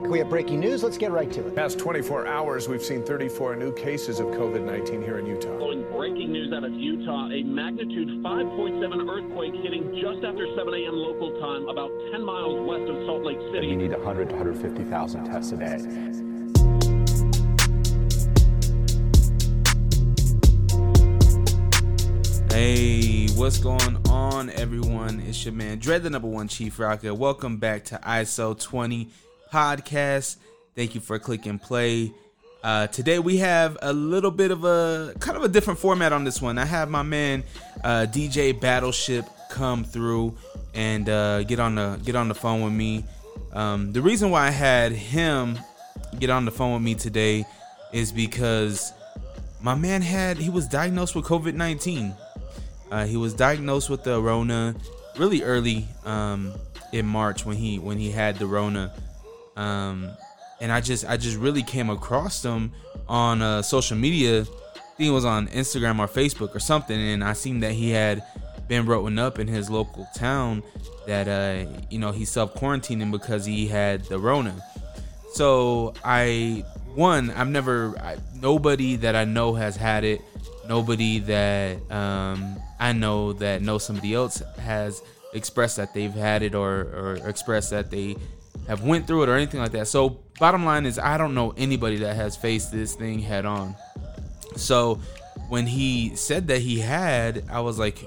We have breaking news. Let's get right to it. Past 24 hours, we've seen 34 new cases of COVID 19 here in Utah. Following breaking news out of Utah, a magnitude 5.7 earthquake hitting just after 7 a.m. local time, about 10 miles west of Salt Lake City. We need 100 to 150,000 tests a day. Hey, what's going on, everyone? It's your man, Dread, the number one Chief Rocker. Welcome back to ISO 20 podcast. Thank you for clicking play. Uh, today we have a little bit of a kind of a different format on this one. I have my man uh, DJ Battleship come through and uh, get on the get on the phone with me. Um, the reason why I had him get on the phone with me today is because my man had he was diagnosed with COVID nineteen. Uh, he was diagnosed with the Rona really early um, in March when he when he had the Rona. Um, and I just I just really came across them on uh, social media. I think it was on Instagram or Facebook or something, and I seen that he had been written up in his local town that uh, you know he's self quarantining because he had the Rona. So I one I've never I, nobody that I know has had it. Nobody that um, I know that knows somebody else has expressed that they've had it or, or expressed that they have went through it or anything like that. So bottom line is I don't know anybody that has faced this thing head on. So when he said that he had, I was like,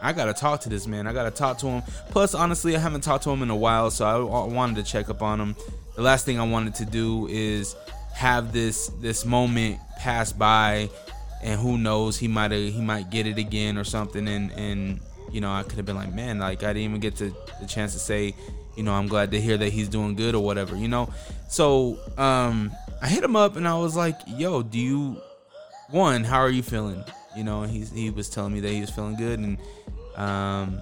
I gotta talk to this man. I gotta talk to him. Plus, honestly, I haven't talked to him in a while, so I wanted to check up on him. The last thing I wanted to do is have this this moment pass by, and who knows, he might he might get it again or something, and and you know I could have been like, man, like I didn't even get to, the chance to say you know, I'm glad to hear that he's doing good or whatever, you know. So, um, I hit him up and I was like, "Yo, do you one? How are you feeling?" You know, he he was telling me that he was feeling good, and um,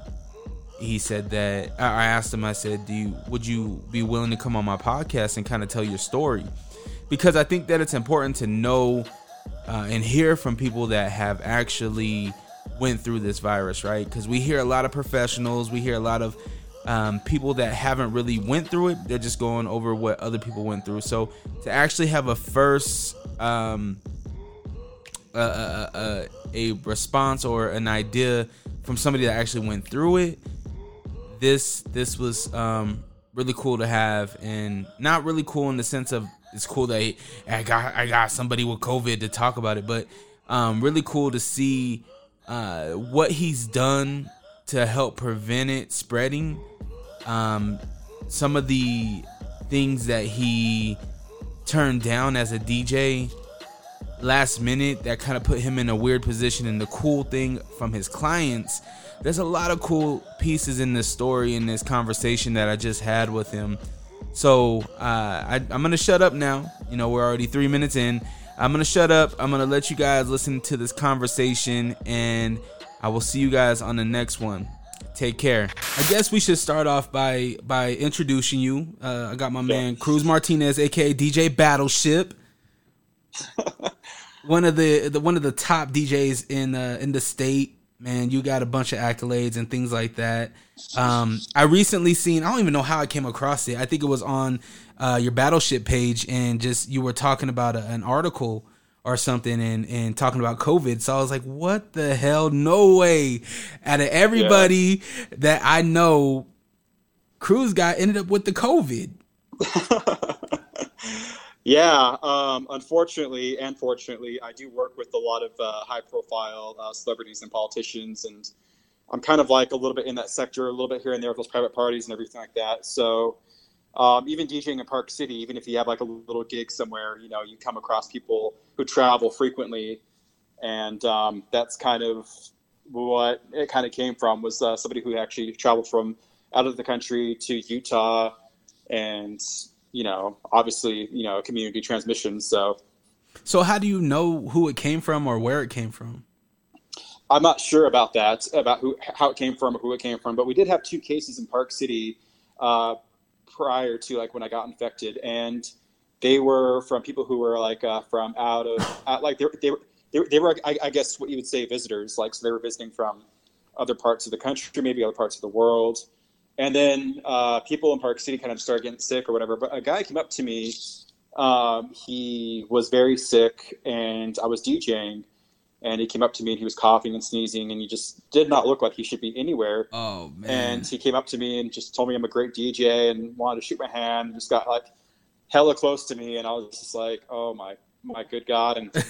he said that I asked him. I said, "Do you would you be willing to come on my podcast and kind of tell your story?" Because I think that it's important to know uh, and hear from people that have actually went through this virus, right? Because we hear a lot of professionals, we hear a lot of um, people that haven't really went through it they're just going over what other people went through. So to actually have a first um, a response or an idea from somebody that actually went through it this this was um, really cool to have. And not really cool in the sense of it's cool that I got I got somebody with COVID to talk about it, but um, really cool to see uh, what he's done to help prevent it spreading um, some of the things that he turned down as a DJ last minute that kind of put him in a weird position. And the cool thing from his clients, there's a lot of cool pieces in this story, in this conversation that I just had with him. So uh, I, I'm gonna shut up now. You know, we're already three minutes in. I'm gonna shut up. I'm gonna let you guys listen to this conversation, and I will see you guys on the next one. Take care. I guess we should start off by by introducing you. Uh, I got my man Cruz Martinez, aka DJ Battleship. one of the, the one of the top DJs in uh, in the state. Man, you got a bunch of accolades and things like that. Um, I recently seen. I don't even know how I came across it. I think it was on uh, your Battleship page, and just you were talking about a, an article or something and, and talking about COVID. So I was like, what the hell? No way. Out of everybody yeah. that I know, Cruz guy ended up with the COVID. yeah. Um, unfortunately and fortunately, I do work with a lot of uh, high profile uh, celebrities and politicians. And I'm kind of like a little bit in that sector, a little bit here and there with those private parties and everything like that. So, um, even DJing in Park City, even if you have like a little gig somewhere, you know, you come across people who travel frequently, and um, that's kind of what it kind of came from was uh, somebody who actually traveled from out of the country to Utah, and you know, obviously, you know, community transmission. So, so how do you know who it came from or where it came from? I'm not sure about that, about who how it came from or who it came from, but we did have two cases in Park City. Uh, prior to like when I got infected, and they were from people who were like uh, from out of like they they were they, they were I, I, guess what you would say visitors like so they were visiting from other parts of the country, maybe other parts of the world, and then uh, people in Park City kind of started getting sick or whatever. But a guy came up to me. Um, he was very sick, and I was DJing, and he came up to me and he was coughing and sneezing, and he just did not look like he should be anywhere. Oh man! And he came up to me and just told me I'm a great DJ and wanted to shoot my hand. And just got like hella close to me, and I was just like, oh my my good god! And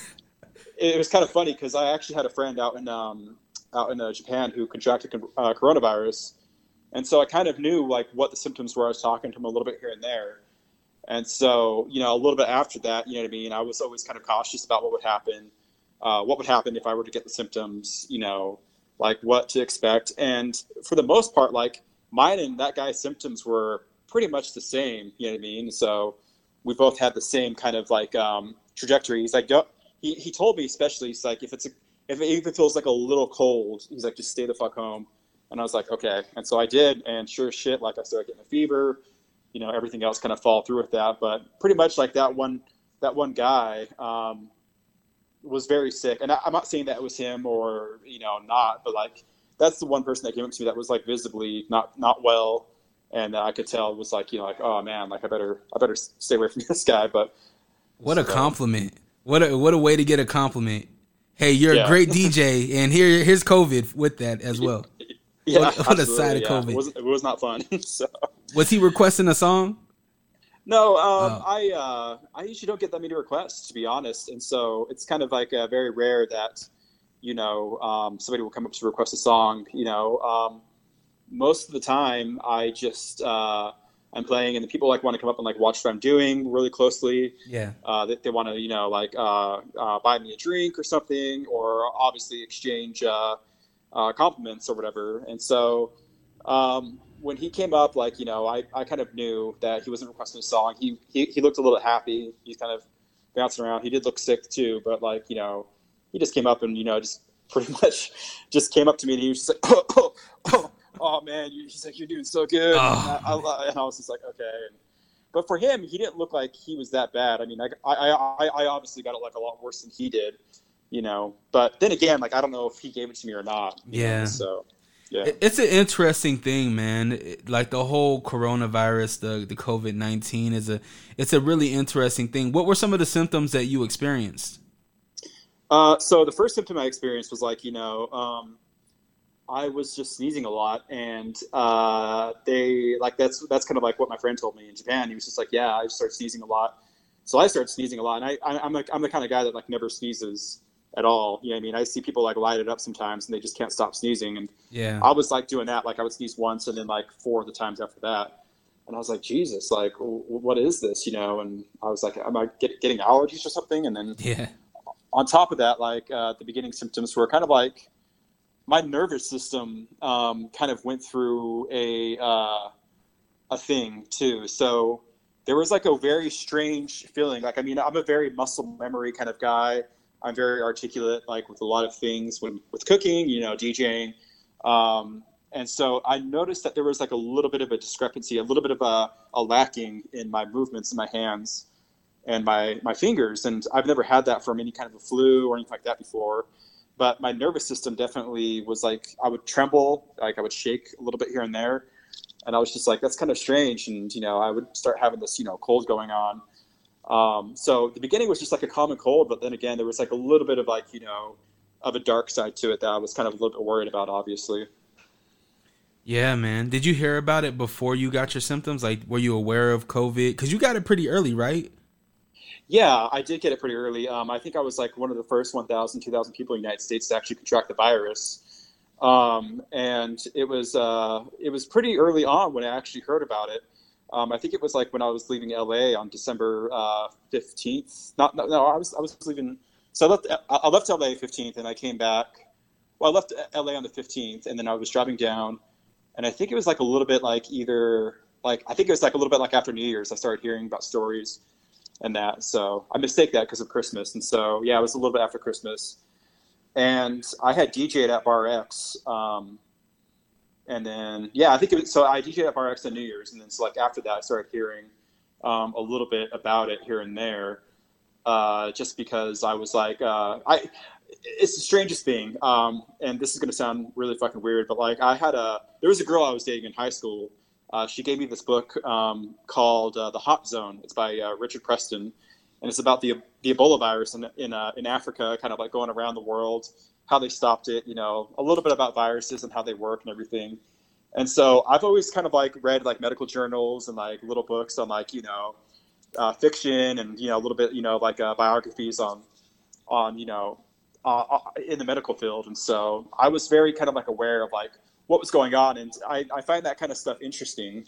it was kind of funny because I actually had a friend out in um, out in uh, Japan who contracted uh, coronavirus, and so I kind of knew like what the symptoms were. I was talking to him a little bit here and there, and so you know a little bit after that, you know what I mean. I was always kind of cautious about what would happen, uh, what would happen if I were to get the symptoms, you know, like what to expect. And for the most part, like mine and that guy's symptoms were pretty much the same. You know what I mean? So we both had the same kind of like um, trajectory. He's like, don't. He, he told me especially, he's like, if it's a, if it even feels like a little cold, he's like, just stay the fuck home. And I was like, okay. And so I did, and sure as shit, like I started getting a fever. You know, everything else kind of fall through with that. But pretty much like that one, that one guy um, was very sick. And I, I'm not saying that it was him or you know not, but like that's the one person that came up to me that was like visibly not not well, and I could tell was like you know like oh man, like I better I better stay away from this guy. But what a compliment! What a what a way to get a compliment. Hey, you're yeah. a great DJ, and here here's COVID with that as well. Yeah, what, what a side of yeah. COVID. It it was not fun. so. Was he requesting a song? No, um, oh. I uh, I usually don't get that many requests to be honest, and so it's kind of like uh, very rare that you know um, somebody will come up to request a song. You know, um, most of the time I just uh, I'm playing, and the people like want to come up and like watch what I'm doing really closely. Yeah, uh, they, they want to you know like uh, uh, buy me a drink or something, or obviously exchange uh, uh, compliments or whatever. And so um, when he came up, like you know, I, I kind of knew that he wasn't requesting a song. He, he he looked a little happy. He's kind of bouncing around. He did look sick too, but like you know, he just came up and you know just pretty much just came up to me and he was just like, oh, oh, oh, oh man, he's like, you're doing so good. Oh. And, I, and, I, was just like, okay. And, but for him, he didn't look like he was that bad. I mean, I, I, I, I obviously got it like a lot worse than he did, you know. But then again, like I don't know if he gave it to me or not. Yeah. Know, so. Yeah. It's an interesting thing, man. Like the whole coronavirus, the the COVID nineteen is a it's a really interesting thing. What were some of the symptoms that you experienced? Uh, so the first symptom I experienced was like you know um, I was just sneezing a lot, and uh, they like that's that's kind of like what my friend told me in Japan. He was just like, yeah, I just started sneezing a lot. So I started sneezing a lot, and I, I am like I'm the kind of guy that like never sneezes at all. You know what I mean? I see people like light it up sometimes, and they just can't stop sneezing. And yeah, I was like doing that. Like I would sneeze once, and then like four of the times after that. And I was like, Jesus, like, what is this? You know? And I was like, am I get, getting allergies or something? And then yeah. On top of that, like uh, the beginning symptoms were kind of like my nervous system um, kind of went through a uh, a thing too. So there was like a very strange feeling. Like I mean, I'm a very muscle memory kind of guy. I'm very articulate, like with a lot of things when with cooking, you know, DJing. Um, and so I noticed that there was like a little bit of a discrepancy, a little bit of a, a lacking in my movements in my hands and my my fingers. And I've never had that from any kind of a flu or anything like that before but my nervous system definitely was like I would tremble, like I would shake a little bit here and there, and I was just like that's kind of strange, and you know I would start having this you know cold going on. Um, so the beginning was just like a common cold, but then again there was like a little bit of like you know of a dark side to it that I was kind of a little bit worried about, obviously. Yeah, man. Did you hear about it before you got your symptoms? Like, were you aware of COVID? Because you got it pretty early, right? Yeah, I did get it pretty early. Um, I think I was like one of the first 1,000, 2,000 people in the United States to actually contract the virus. Um, and it was uh, it was pretty early on when I actually heard about it. Um, I think it was like when I was leaving LA on December uh, fifteenth. Uh, not no, no, I was I was leaving. So I left I left LA fifteenth, and I came back. Well, I left LA on the fifteenth, and then I was driving down, and I think it was like a little bit like either like I think it was like a little bit like after New Year's. I started hearing about stories and that. So I mistake that because of Christmas. And so yeah, it was a little bit after Christmas, and I had DJed at Bar X. Um, and then yeah, I think it was, so. I DJed at Bar X on New Year's, and then so like after that, I started hearing um, a little bit about it here and there, uh, just because I was like uh, I. it's the strangest thing. Um, and this is gonna sound really fucking weird, but like I had a there was a girl I was dating in high school. Uh, she gave me this book um, called uh, The Hot Zone. It's by uh, Richard Preston, and it's about the the Ebola virus in in, uh, in Africa, kind of like going around the world, how they stopped it. You know, a little bit about viruses and how they work and everything. And so I've always kind of like read like medical journals and like little books on like you know uh, fiction and you know a little bit you know like uh, biographies on on you know uh, uh, in the medical field, and so I was very kind of like aware of like what was going on, and I, I find that kind of stuff interesting,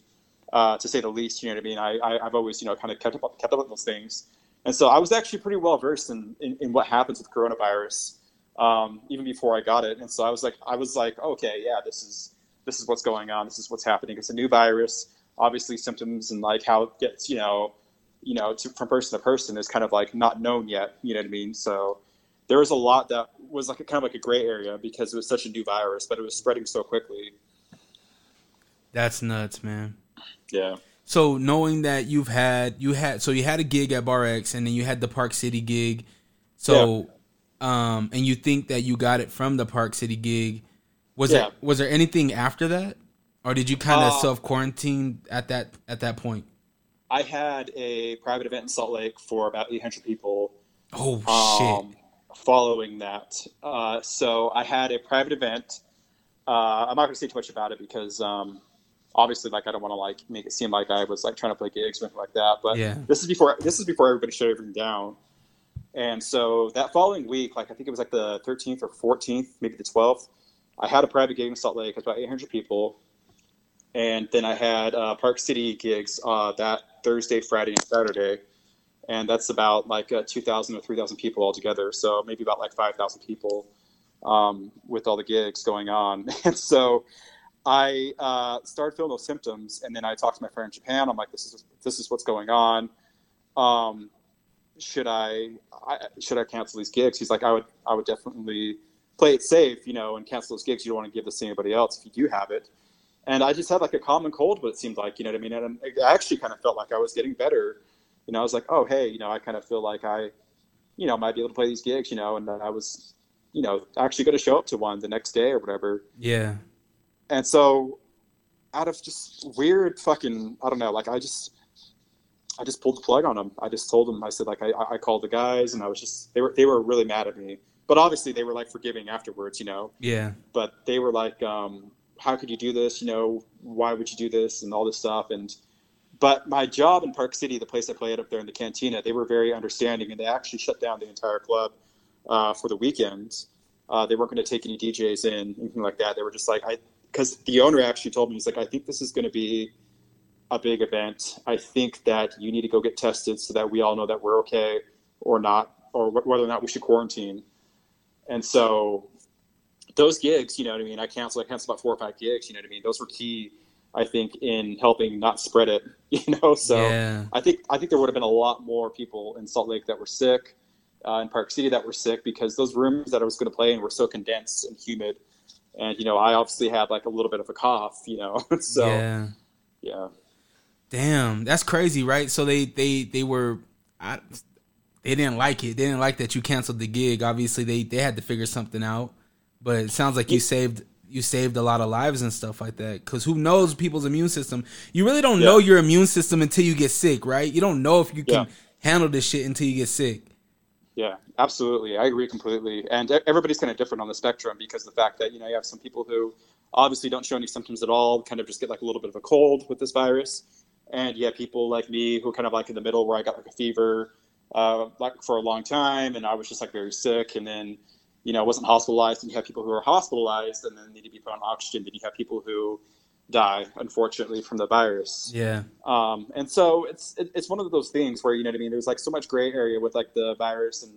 uh, to say the least. You know what I mean? I, I have always you know kind of kept up kept up with those things, and so I was actually pretty well versed in, in, in what happens with coronavirus, um, even before I got it, and so I was like I was like okay yeah this is this is what's going on this is what's happening it's a new virus obviously symptoms and like how it gets you know you know to, from person to person is kind of like not known yet you know what I mean so there was a lot that was like a kind of like a gray area because it was such a new virus, but it was spreading so quickly. That's nuts, man. Yeah. So knowing that you've had you had so you had a gig at Bar X and then you had the Park City gig. So yeah. Um and you think that you got it from the Park City gig. Was yeah. there was there anything after that? Or did you kind of uh, self quarantine at that at that point? I had a private event in Salt Lake for about 800 people. Oh um, shit! following that. Uh, so I had a private event. Uh, I'm not going to say too much about it because um, obviously, like, I don't want to like make it seem like I was like trying to play gigs or anything like that. But yeah. this is before this is before everybody shut everything down. And so that following week, like I think it was like the 13th or 14th, maybe the 12th, I had a private gig in Salt Lake. It was about 800 people. And then I had uh, Park City gigs uh, that Thursday, Friday, and Saturday and that's about like uh, 2,000 or 3,000 people altogether. So maybe about like 5,000 people um, with all the gigs going on. And so I uh, started feeling those symptoms, and then I talked to my friend in Japan. I'm like, this is this is what's going on. Um, should I, I, should I cancel these gigs? He's like, I would I would definitely play it safe, you know, and cancel those gigs. You don't want to give this to anybody else if you do have it. And I just had like a common cold, but it seemed like, you know what I mean? And I actually kind of felt like I was getting better you know, I was like, oh, hey, you know, I kind of feel like I, you know, might be able to play these gigs, you know, and I was, you know, actually going to show up to one the next day or whatever. Yeah. And so, out of just weird fucking, I don't know, like I just, I just pulled the plug on them. I just told them, I said, like, I, I called the guys, and I was just, they were, they were really mad at me, but obviously they were like forgiving afterwards, you know. Yeah. But they were like, um, how could you do this? You know, why would you do this and all this stuff and but my job in Park City, the place I played up there in the cantina, they were very understanding and they actually shut down the entire club uh, for the weekend. Uh, they weren't going to take any DJs in, anything like that. They were just like, I, because the owner actually told me, he's like, I think this is going to be a big event. I think that you need to go get tested so that we all know that we're okay or not, or whether or not we should quarantine. And so those gigs, you know what I mean? I canceled, I canceled about four or five gigs, you know what I mean? Those were key I think in helping not spread it. You know, so yeah. I think I think there would have been a lot more people in Salt Lake that were sick, uh, in Park City that were sick because those rooms that I was going to play in were so condensed and humid, and you know I obviously had like a little bit of a cough. You know, so yeah, yeah. Damn, that's crazy, right? So they they they were. I, they didn't like it. They didn't like that you canceled the gig. Obviously, they they had to figure something out. But it sounds like you saved you saved a lot of lives and stuff like that. Because who knows people's immune system? You really don't yeah. know your immune system until you get sick, right? You don't know if you can yeah. handle this shit until you get sick. Yeah, absolutely. I agree completely. And everybody's kind of different on the spectrum because the fact that you know you have some people who obviously don't show any symptoms at all, kind of just get like a little bit of a cold with this virus, and yeah, people like me who are kind of like in the middle where I got like a fever, uh, like for a long time, and I was just like very sick, and then you know, wasn't hospitalized, and you have people who are hospitalized and then need to be put on oxygen. Then you have people who die, unfortunately, from the virus. Yeah. Um, and so it's it, it's one of those things where you know what I mean. There's like so much gray area with like the virus and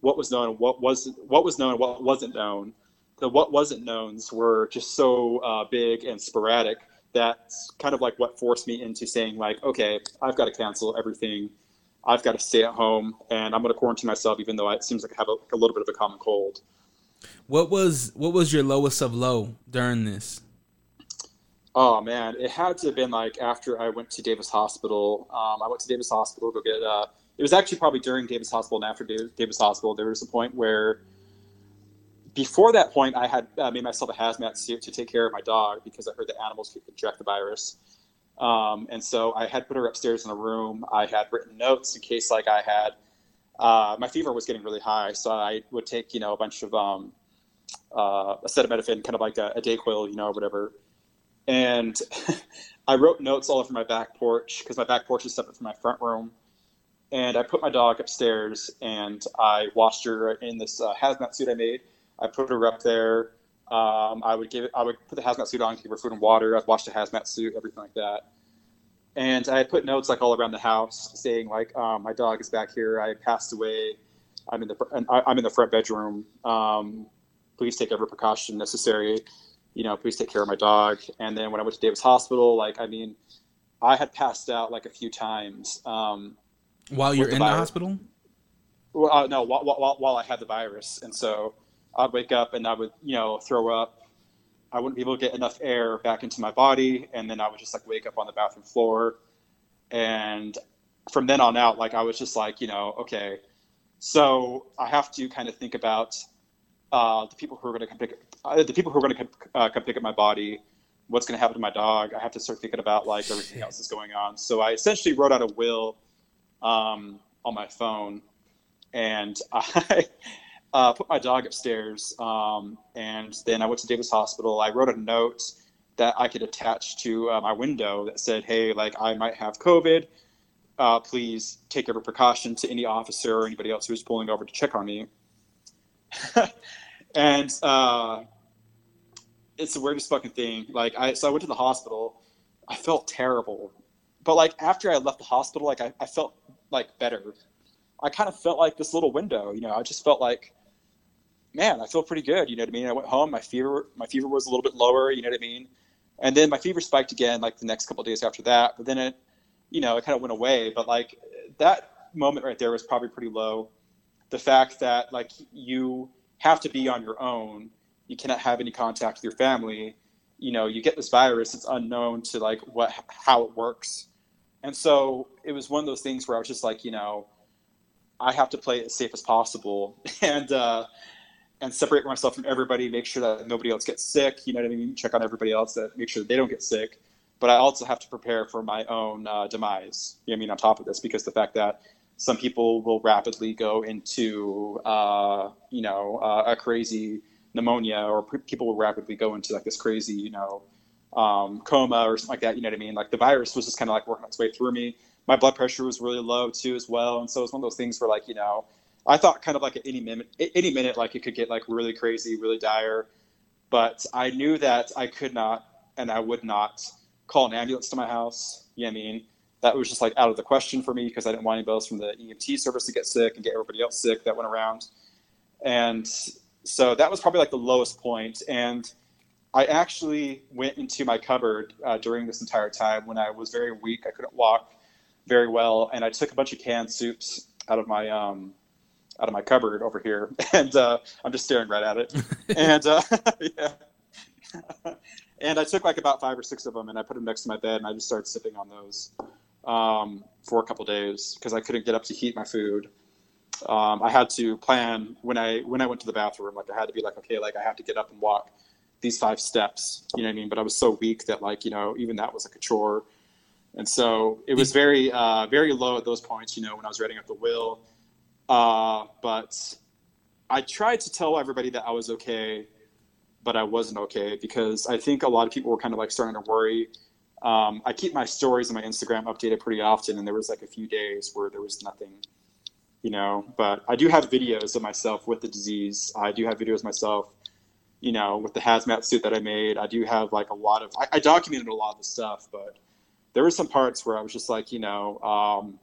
what was known, what was what was known, and what wasn't known. The what wasn't knowns were just so uh, big and sporadic. That's kind of like what forced me into saying like, okay, I've got to cancel everything I've got to stay at home and I'm going to quarantine myself, even though it seems like I have a, a, little bit of a common cold. What was what was your lowest of low during this? Oh man, it had to have been like after I went to Davis Hospital. Um, I went to Davis Hospital to go get. Uh, it was actually probably during Davis Hospital and after Davis Hospital. There was a point where before that point, I had uh, made myself a hazmat suit to take care of my dog because I heard that animals could contract the virus. Um, and so I had put her upstairs in a room. I had written notes in case like I had uh, my fever was getting really high, so I would take you know a bunch of um, uh, acetaminophen, kind of like a, a Dayquil, you know, whatever. And I wrote notes all over my back porch because my back porch is separate from my front room. And I put my dog upstairs and I washed her in this uh, hazmat suit I made. I put her up there. Um, I would give it, I would put the hazmat suit on, give her food and water. I'd wash the hazmat suit, everything like that. And I put notes like all around the house saying like, um, my dog is back here. I passed away. I'm in the I'm in the front bedroom. Um, please take every precaution necessary. You know, please take care of my dog. And then when I went to Davis Hospital, like I mean, I had passed out like a few times. Um, while you're the in virus. the hospital? Well, uh, no, while, while, while I had the virus, and so I'd wake up and I would, you know, throw up. I wouldn't be able to get enough air back into my body, and then I would just like wake up on the bathroom floor. And from then on out, like I was just like, you know, okay, so I have to kind of think about uh, the people who are going to come pick uh, the people who are going to uh, come pick up my body. What's going to happen to my dog? I have to start thinking about like everything else that's going on. So I essentially wrote out a will um, on my phone, and I uh, put my dog upstairs, um, and then I went to Davis Hospital. I wrote a note that I could attach to uh, my window that said, "Hey, like I might have COVID. Uh, please take every precaution to any officer or anybody else who's pulling over to check on me." and uh, it's the weirdest fucking thing. Like I, so I went to the hospital. I felt terrible, but like after I left the hospital, like I, I felt like better. I kind of felt like this little window, you know. I just felt like man, I feel pretty good. You know what I mean? I went home, my fever, my fever was a little bit lower. You know what I mean? And then my fever spiked again, like the next couple days after that. But then it, you know, it kind of went away. But like that moment right there was probably pretty low. The fact that like you have to be on your own, you cannot have any contact with your family. You know, you get this virus; it's unknown to like what how it works. And so it was one of those things where I was just like, you know, I have to play it as safe as possible. And uh, and separate myself from everybody, make sure that nobody else gets sick. You know what I mean? Check on everybody else, that make sure that they don't get sick. But I also have to prepare for my own uh, demise. You know what I mean? On top of this, because the fact that some people will rapidly go into, uh, you know, uh, a crazy pneumonia, or people will rapidly go into like this crazy, you know, um, coma or something like that. You know what I mean? Like the virus was just kind of like working its way through me. My blood pressure was really low too, as well, and so it was one of those things where like, you know, I thought kind of like at any minute, any minute, like it could get like really crazy, really dire. But I knew that I could not and I would not call an ambulance to my house. You know I mean? That was just like out of the question for me because I didn't want anybody else from the EMT service to get sick and get everybody else sick that went around. And so that was probably like the lowest point. And I actually went into my cupboard uh, during this entire time when I was very weak. I couldn't walk very well. And I took a bunch of canned soups out of my um, out of my cupboard over here, and uh, I'm just staring right at it. and uh, yeah, and I took like about five or six of them, and I put them next to my bed, and I just started sipping on those um, for a couple days because I couldn't get up to heat my food. Um, I had to plan when I when I went to the bathroom. Like I had to be like, okay, like I have to get up and walk these five steps. You know what I mean? But I was so weak that like you know even that was like a chore. And so it was very uh, very low at those points. You know when I was writing up the will uh, but I tried to tell everybody that I was okay, but I wasn't okay because I think a lot of people were kind of like starting to worry. Um, I keep my stories on my Instagram updated pretty often, and there was like a few days where there was nothing, you know. But I do have videos of myself with the disease. I do have videos myself, you know, with the hazmat suit that I made. I do have like a lot of. I, I documented a lot of the stuff, but there were some parts where I was just like, you know, um,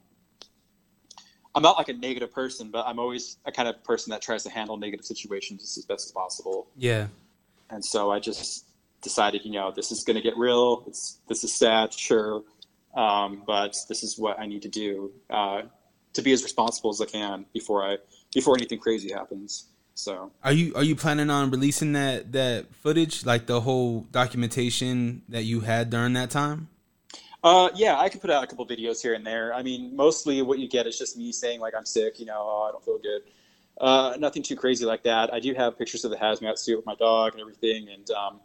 I'm not like a negative person, but I'm always a kind of person that tries to handle negative situations as best as possible. Yeah. And so I just decided, you know, this is going to get real. It's this is sad, sure, um, but this is what I need to do uh, to be as responsible as I can before I before anything crazy happens. So are you are you planning on releasing that that footage, like the whole documentation that you had during that time? Uh, yeah, I can put out a couple videos here and there. I mean, mostly what you get is just me saying like I'm sick, you know, oh, I don't feel good. Uh, nothing too crazy like that. I do have pictures of the hazmat suit with my dog and everything, and um,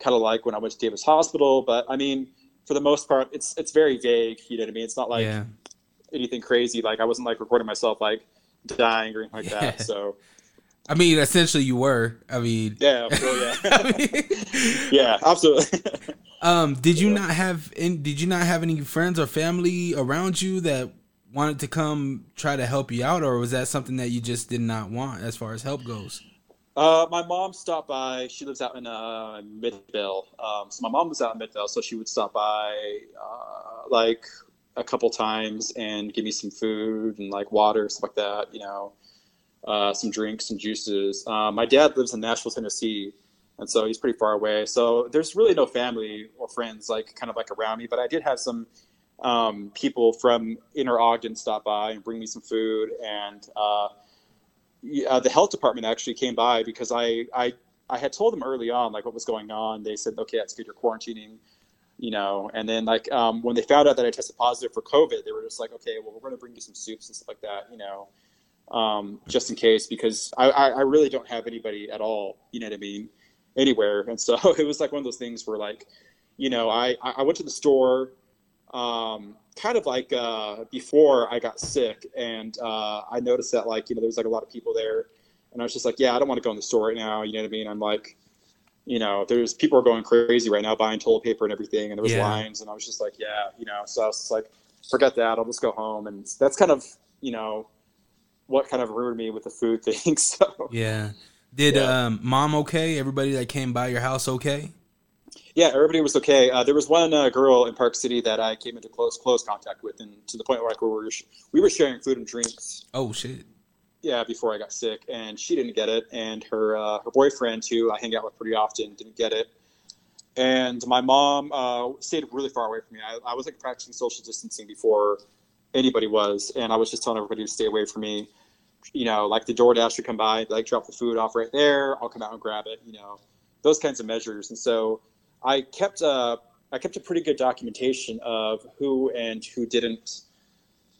kind of like when I went to Davis Hospital. But I mean, for the most part, it's it's very vague. You know what I mean? It's not like yeah. anything crazy. Like I wasn't like recording myself like dying or anything like Yeah. that. So I mean, essentially, you were. I mean, yeah, well, yeah, I mean, yeah, absolutely. um, did you not have? In, did you not have any friends or family around you that wanted to come try to help you out, or was that something that you just did not want as far as help goes? Uh, my mom stopped by. She lives out in uh, Midvale. Um, so my mom was out in Midvale, so she would stop by uh, like a couple times and give me some food and like water, stuff like that. You know, uh, some drinks and juices. Uh, my dad lives in Nashville, Tennessee, and so he's pretty far away. So there's really no family or friends like kind of like around me. But I did have some um, people from Inner Ogden stop by and bring me some food and. Uh, uh, the health department actually came by because I, I I had told them early on like what was going on. They said, okay, that's good. You're quarantining, you know. And then like um, when they found out that I tested positive for COVID, they were just like, okay, well we're going to bring you some soups and stuff like that, you know, um, just in case because I, I I really don't have anybody at all, you know what I mean, anywhere. And so it was like one of those things where like, you know, I I went to the store. Um, kind of like uh, before I got sick, and uh, I noticed that like you know there was like a lot of people there, and I was just like, yeah, I don't want to go in the store right now. You know what I mean? I'm like, you know, there's people are going crazy right now buying toilet paper and everything, and there was Yeah. lines, and I was just like, yeah, you know, so I was like, forget that, I'll just go home, and that's kind of you know what kind of ruined me with the food thing. So Yeah. Did Yeah. um, mom okay? Everybody that came by your house okay? yeah, everybody was okay. Uh, there was one uh, girl in Park City that I came into close close contact with, and to the point where like we were we were sharing food and drinks. Oh shit. yeah, before I got sick, and she didn't get it, and her uh, her boyfriend, who I hang out with pretty often, didn't get it, and my mom uh, stayed really far away from me. I, I was like practicing social distancing before anybody was, and I was just telling everybody to stay away from me. You know, like the DoorDash would come by, like drop the food off right there. I'll come out and grab it. You know, those kinds of measures, and so I kept a, I kept a pretty good documentation of who and who didn't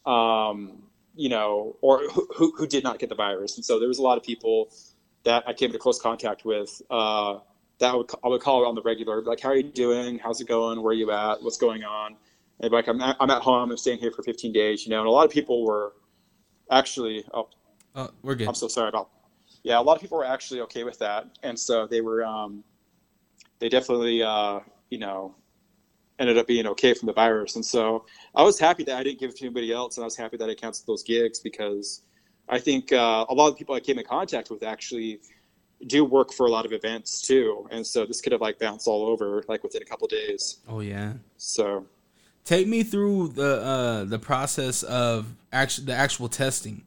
um, you know, or who, who, did not get the virus. And so there was a lot of people that I came into close contact with uh, that I would, I would call on the regular, like, how are you doing? How's it going? Where are you at? What's going on? And like, I'm at, I'm at home. I'm staying here for 15 days, you know, and a lot of people were actually, oh, Oh, we're good. I'm so sorry about. Yeah, a lot of people were actually okay with that, and so they were. Um, they definitely, uh, you know, ended up being okay from the virus, and so I was happy that I didn't give it to anybody else, and I was happy that I canceled those gigs because I think uh, a lot of the people I came in contact with actually do work for a lot of events too, and so this could have like bounced all over like within a couple days. Oh yeah. So Take me through the uh the process of actual the actual testing.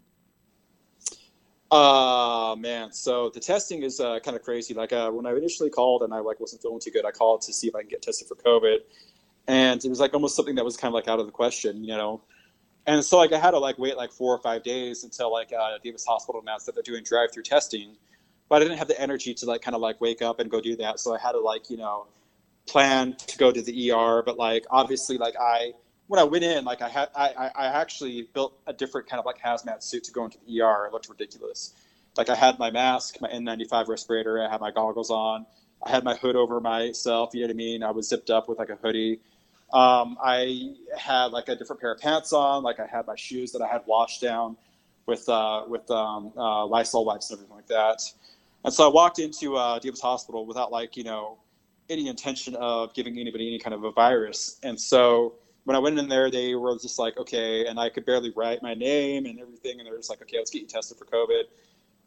Uh man, so the testing is uh, kind of crazy. Like uh, when I initially called and I like wasn't feeling too good, I called to see if I can get tested for COVID, and it was like almost something that was kind of like out of the question, you know. And so like I had to like wait like four or five days until like uh, Davis Hospital announced that they're doing drive-through testing, but I didn't have the energy to like kind of like wake up and go do that. So I had to like you know plan to go to the ER, but like obviously like I when I went in, like I had, I, I actually built a different kind of like hazmat suit to go into the ER. It looked ridiculous. Like I had my mask, my N95 respirator, I had my goggles on, I had my hood over myself. You know what I mean? I was zipped up with like a hoodie. Um, I had like a different pair of pants on. Like I had my shoes that I had washed down with uh, with um, uh, Lysol wipes and everything like that. And so I walked into uh, Davis Hospital without like you know any intention of giving anybody any kind of a virus. And so when I went in there, they were just like, okay, and I could barely write my name and everything, and they were just like, okay, let's get you tested for COVID.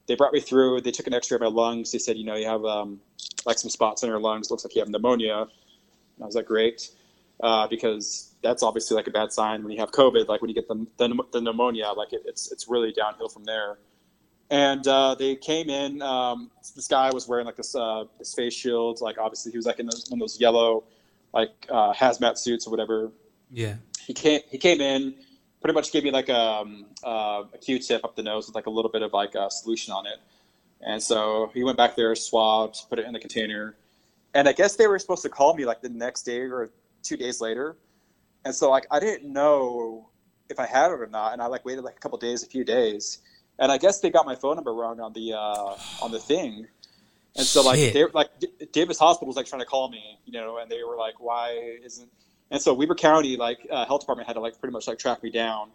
They brought me through. They took an X-ray of my lungs. They said, you know, you have um, like some spots in your lungs. Looks like you have pneumonia. And I was like, great, uh, because that's obviously like a bad sign when you have COVID. Like when you get the the, the pneumonia, like it, it's it's really downhill from there. And uh, they came in. Um, this guy was wearing like this uh, this face shield. Like obviously he was like in those, one of those yellow like uh, hazmat suits or whatever Yeah. he came he came in pretty much gave me like a, um, uh, a q-tip up the nose with like a little bit of like a solution on it and so he went back there swabbed put it in the container and i guess they were supposed to call me like the next day or two days later and so like i didn't know if i had it or not and i like waited like a couple days a few days and I guess they got my phone number wrong on the uh, on the thing. And so like Shit. they like D- Davis Hospital was like trying to call me, you know, and they were like, why isn't? And so Weber County like uh, health department had to like pretty much like track me down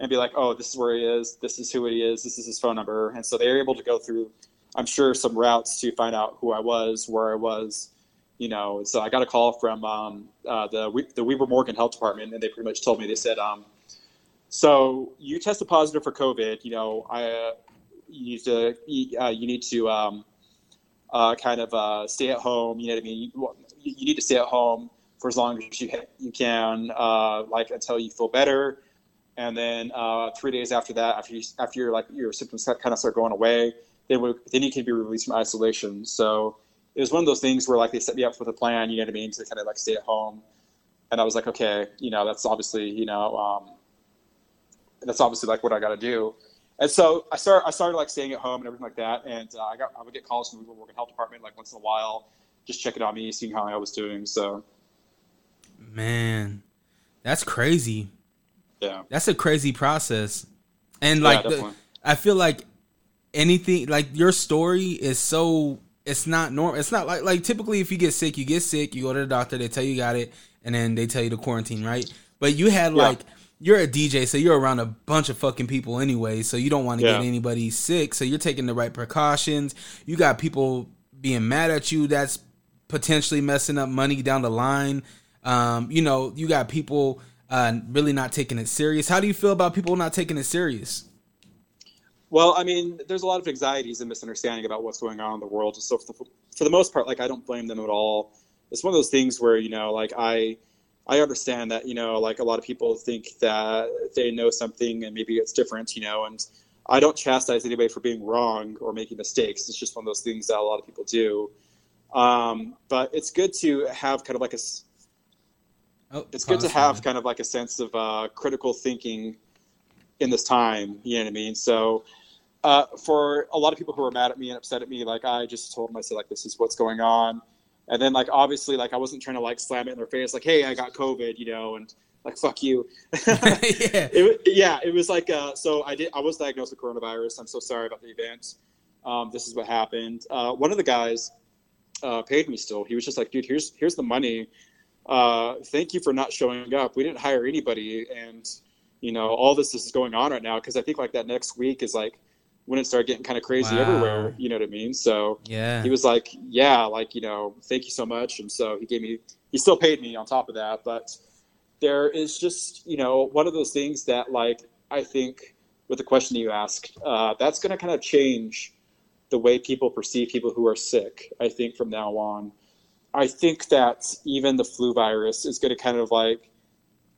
and be like, oh, this is where he is, this is who he is, this is his phone number, and so they were able to go through, I'm sure, some routes to find out who I was, where I was, you know. So I got a call from um, uh, the We- the Weber Morgan Health Department, and they pretty much told me they said, um, so you tested positive for COVID, you know, I you need to uh, you need to um, uh, kind of uh, stay at home. You know what I mean? You, you need to stay at home for as long as you you can, uh, like until you feel better. And then uh, three days after that, after you after your like your symptoms kind of start going away, then we, then you can be released from isolation. So it was one of those things where like they set me up with a plan. You know what I mean? To kind of like stay at home. And I was like, okay, you know, that's obviously you know. Um, that's obviously like what I got to do. And so I started, I started like staying at home and everything like that. And uh, I got, I would get calls from the working health department like once in a while, just checking on me, seeing how I was doing. So Man, that's crazy. yeah, That's a crazy process. And Yeah, like the. I feel like anything like your story is so it's not normal. It's not like like typically if you get sick, you get sick, you go to the doctor, they tell you got it, and then they tell you to quarantine, right? But you had Yeah. like you're a DJ, so you're around a bunch of fucking people anyway, so you don't want to Yeah. get anybody sick. So you're taking the right precautions. You got people being mad at you that's potentially messing up money down the line. Um, you know, you got people uh, really not taking it serious. How do you feel about people not taking it serious? Well, I mean, there's a lot of anxieties and misunderstanding about what's going on in the world. So for the, for the most part, like I don't blame them at all. It's one of those things where you know, like I, I understand that you know, like a lot of people think that they know something and maybe it's different, you know, and I don't chastise anybody for being wrong or making mistakes. It's just one of those things that a lot of people do. Um, but it's good to have kind of like a oh, it's good to have kind of like a sense of uh, critical thinking in this time. You know what I mean? So uh, for a lot of people who are mad at me and upset at me, like I just told them, I like this is what's going on, and then like obviously like I wasn't trying to like slam it in their face, like hey I got COVID, you know, and like fuck you. yeah. it, yeah, it was like uh, so I did I was diagnosed with coronavirus. I'm so sorry about the event. Um, this is what happened. Uh, one of the guys uh, paid me still. He was just like, dude, here's here's the money. Uh, thank you for not showing up. We didn't hire anybody, and you know all this is going on right now because I think like that next week is like when it started getting kind of crazy Wow. everywhere. You know what I mean? So Yeah. he was like, yeah, like you know, thank you so much. And so he gave me, he still paid me on top of that. But there is just you know one of those things that like I think with the question that you asked, uh, that's going to kind of change the way people perceive people who are sick. I think from now on, I think that even the flu virus is going to kind of like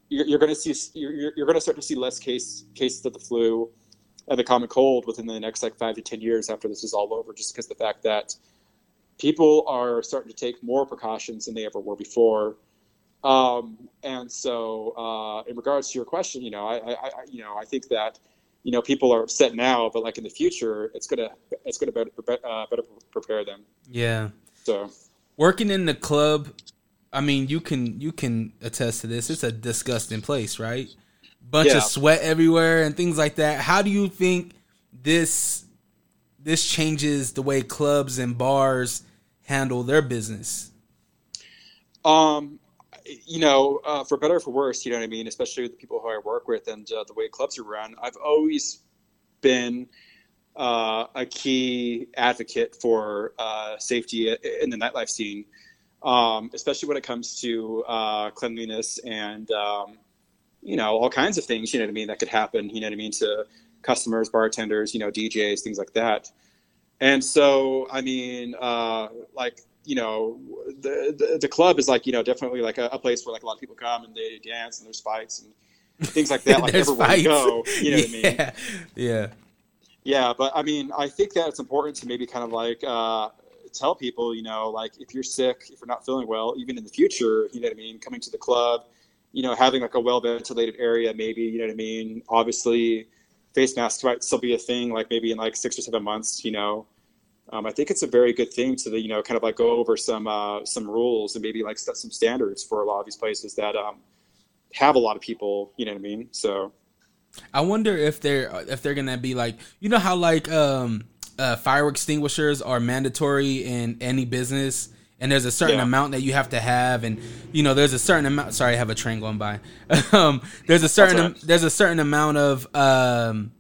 you're, you're going to see you're, you're going to start to see less case cases of the flu and the common cold within the next like five to ten years after this is all over, just because the fact that people are starting to take more precautions than they ever were before. Um, and so, uh, in regards to your question, you know, I, I, I, you know, I think that, you know, people are upset now, but like in the future, it's gonna, it's gonna better, uh, better prepare them. Yeah. So, Working in the club, I mean, you can you can attest to this. It's a disgusting place, right? Bunch Yeah. of sweat everywhere and things like that. How do you think this this changes the way clubs and bars handle their business? um, you know, uh, for better or for worse, you know what I mean. Especially with the people who I work with and uh, the way clubs are run, I've always been uh, a key advocate for uh, safety in the nightlife scene, um, especially when it comes to uh, cleanliness and um, you know all kinds of things. You know what I mean that could happen. You know what I mean to customers, bartenders, you know DJs, things like that. And so, I mean, uh, like you know, the, the the club is like you know definitely like a, a place where like a lot of people come and they dance and there's fights and things like that. Like everywhere you go, you know what I mean. yeah. Yeah. Yeah, but I mean, I think that it's important to maybe kind of like uh, tell people, you know, like if you're sick, if you're not feeling well, even in the future, you know what I mean, coming to the club, you know, having like a well ventilated area, maybe, you know what I mean. Obviously, face masks might still be a thing, like maybe in like six or seven months, you know. Um, I think it's a very good thing to, the, you know, kind of like go over some uh, some rules and maybe like set some standards for a lot of these places that um, have a lot of people, you know what I mean. So I wonder if they're if they're gonna be like you know how like um uh, fire extinguishers are mandatory in any business and there's a certain Yeah. amount that you have to have and you know there's a certain amount sorry i have a train going by. Um there's a certain right. there's a certain amount of um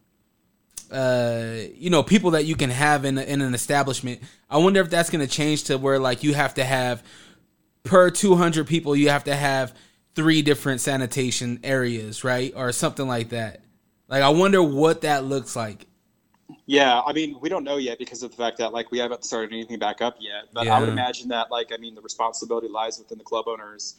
uh you know people that you can have in in an establishment. I wonder if that's going to change to where like you have to have per 200 people you have to have three different sanitation areas right? Or something like that. Like i wonder what that looks like Yeah, I mean, we don't know yet because of the fact that like we haven't started anything back up yet. But I would imagine that like I mean, the responsibility lies within the club owners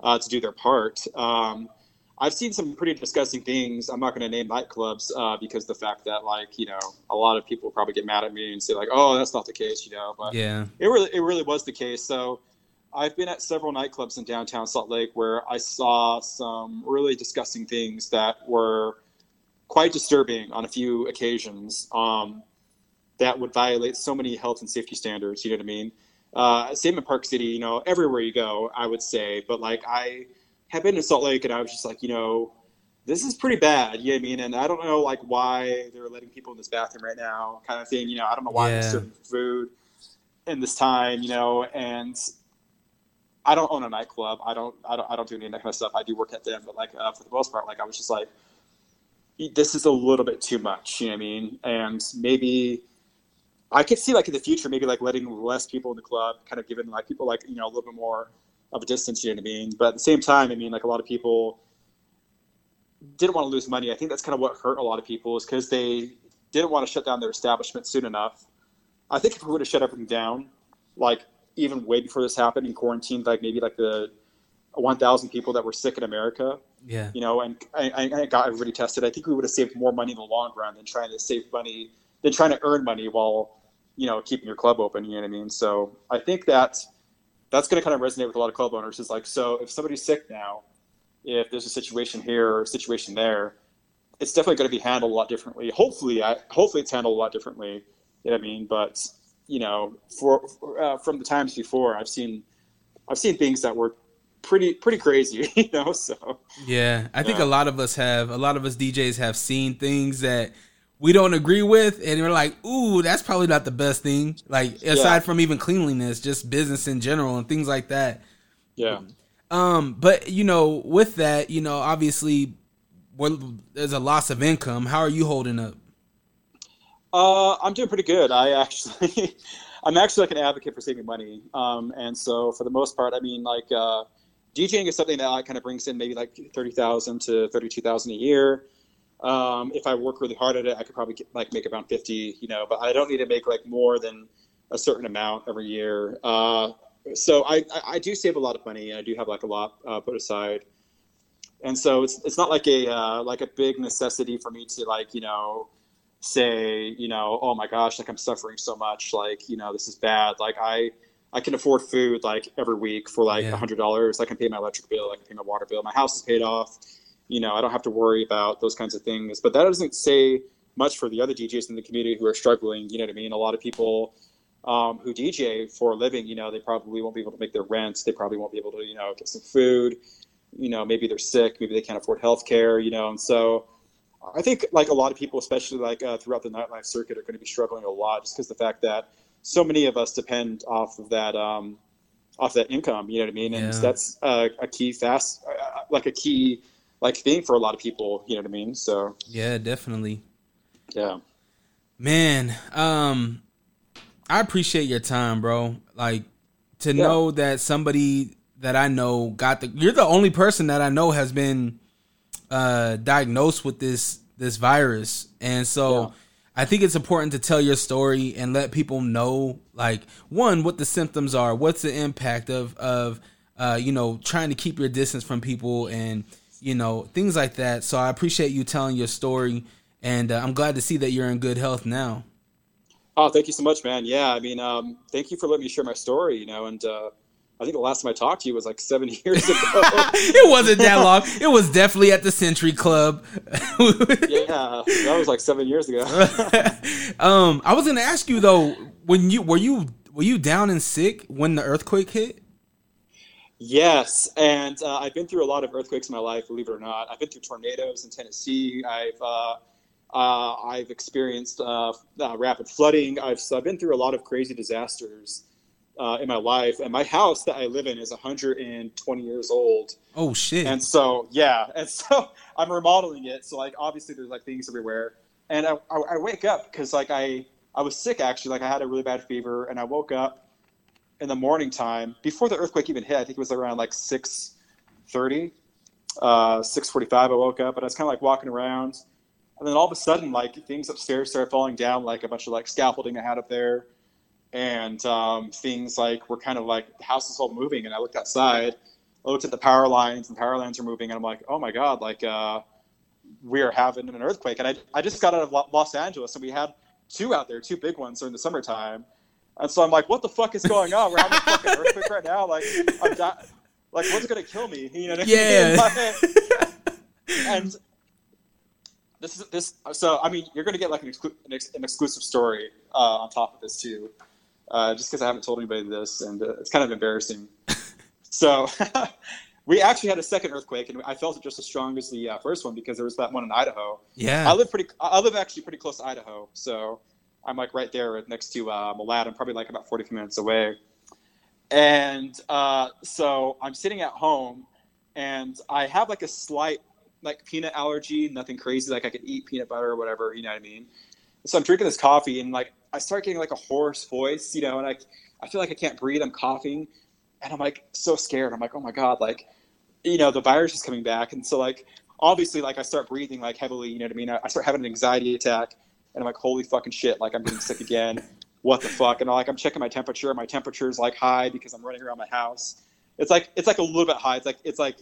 uh, to do their part. Um, I've seen some pretty disgusting things. I'm not going to name nightclubs uh, because the fact that like you know a lot of people probably get mad at me and say like, oh, that's not the case, you know. But yeah it really it really was the case. So I've been at several nightclubs in downtown Salt Lake where I saw some really disgusting things that were quite disturbing on a few occasions. Um, that would violate so many health and safety standards. You know what I mean? Uh, same in Park City. You know, everywhere you go, I would say. But like I have been to Salt Lake, and I was just like, you know, this is pretty bad. You know what I mean? And I don't know like why they're letting people in this bathroom right now, kind of thing. You know, I don't know why Yeah. they're serving food in this time. You know, and I don't own a nightclub. I don't, I don't, I don't do any of that kind of stuff. I do work at them, but like uh, for the most part, like I was just like, this is a little bit too much. You know what I mean? And maybe I could see like in the future, maybe like letting less people in the club, kind of giving like people like you know a little bit more of a distance. You know what I mean? But at the same time, I mean like a lot of people didn't want to lose money. I think that's kind of what hurt a lot of people is because they didn't want to shut down their establishment soon enough. I think if we would have shut everything down, like even way before this happened in quarantine, like maybe like the 1,000 people that were sick in America, yeah you know, and I, I got everybody tested. I think we would have saved more money in the long run than trying to save money than trying to earn money while you know keeping your club open. You know what I mean? So I think that that's going to kind of resonate with a lot of club owners. Is like, so if somebody's sick now, if there's a situation here or a situation there, it's definitely going to be handled a lot differently. Hopefully, I hopefully it's handled a lot differently. You know what I mean? But you know, for, for uh, from the times before, I've seen I've seen things that were pretty pretty crazy. You know, so. Yeah, I think Yeah. a lot of us have, a lot of us DJs have seen things that we don't agree with, and we're like, "Ooh, that's probably not the best thing." Like aside Yeah. from even cleanliness, just business in general and things like that. Yeah. Um, but you know, with that, you know, obviously, there's a loss of income. How are you holding up? Uh, I'm doing pretty good. I actually, I'm actually like an advocate for saving money. Um, and so for the most part, I mean, like uh, DJing is something that kind of brings in maybe like thirty thousand to thirty-two thousand a year. Um, if I work really hard at it, I could probably get, like make around fifty, you know. But I don't need to make like more than a certain amount every year. Uh, so I, I, I do save a lot of money. I do have like a lot uh, put aside, and so it's it's not like a uh, like a big necessity for me to like you know say you know oh my gosh like I'm suffering so much like you know this is bad like I I can afford food like every week for like a Yeah. hundred dollars. I can pay my electric bill. I can pay my water bill. My house is paid off. You know, I don't have to worry about those kinds of things. But that doesn't say much for the other DJs in the community who are struggling. You know what I mean? A lot of people um, who DJ for a living, you know, they probably won't be able to make their rent. They probably won't be able to, you know, get some food. You know, maybe they're sick. Maybe they can't afford health care. You know, and so I think like a lot of people, especially like uh, throughout the nightlife circuit, are going to be struggling a lot just because the fact that so many of us depend off of that um, off that income. You know what I mean? And Yeah. that's uh, a key fast, uh, like a key like thing for a lot of people. You know what I mean? So Yeah, definitely. yeah, Man, um, I appreciate your time, bro. Like to Yeah. know that somebody that I know got the. You're the only person that I know has been uh, diagnosed with this this virus, and so Yeah. I think it's important to tell your story and let people know, like one, what the symptoms are, what's the impact of of uh, you know trying to keep your distance from people, and you know things like that. So I appreciate you telling your story, and uh, I'm glad to see that you're in good health now. Oh, thank you so much, man. Yeah, I mean, um, thank you for letting me share my story. You know, and uh, I think the last time I talked to you was like seven years ago. it wasn't that long. It was definitely at the Century Club. yeah, that was like seven years ago. um, I was gonna ask you though, when you were you were you down and sick when the earthquake hit? Yes, and uh, I've been through a lot of earthquakes in my life, believe it or not. I've been through tornadoes in Tennessee. I've uh, uh, I've experienced uh, uh, rapid flooding. I've so I've been through a lot of crazy disasters uh, in my life, and my house that I live in is 120 years old. Oh shit! And so yeah, and so I'm remodeling it. So like obviously there's like things everywhere, and I, I, I wake up because like I I was sick actually. Like I had a really bad fever, and I woke up in the morning time before the earthquake even hit. I think it was around like six thirty, uh, six forty-five. I woke up, and I was kind of like walking around, and then all of a sudden, like things upstairs started falling down, like a bunch of like scaffolding I had up there, and um, things like were kind of like the house is all moving. And I looked outside, I looked at the power lines, and power lines are moving, and I'm like, oh my god, like uh, we are having an earthquake. And I I just got out of Los Angeles, and we had two out there, two big ones during the summertime and so I'm like, what the fuck is going on? We're having a fucking earthquake right now. Like, I'm di- like, what's gonna kill me? You know what I mean? Yeah. and this is this. So I mean, you're gonna get like an, exclu- an, ex- an exclusive story uh, on top of this too, uh, just because I haven't told anybody this, and uh, it's kind of embarrassing. so. we actually had a second earthquake, and I felt it just as strong as the uh, first one because there was that one in Idaho. Yeah, I live pretty. I live actually pretty close to Idaho, so I'm like right there next to uh, Malad. I'm probably like about 45 minutes away. And uh, so I'm sitting at home and I have like a slight like peanut allergy, nothing crazy. Like I could eat peanut butter or whatever, you know what I mean? So I'm drinking this coffee and like I start getting like a hoarse voice, you know, and I, I feel like I can't breathe. I'm coughing and I'm like so scared. I'm like, oh my God, like, you know, the virus is coming back. And so like, obviously like I start breathing like heavily, you know what I mean? I start having an anxiety attack and I'm like, holy fucking shit, like I'm getting sick again. What the fuck? And I'm like, I'm checking my temperature. My temperature is like high because I'm running around my house. It's like it's like a little bit high. It's like it's like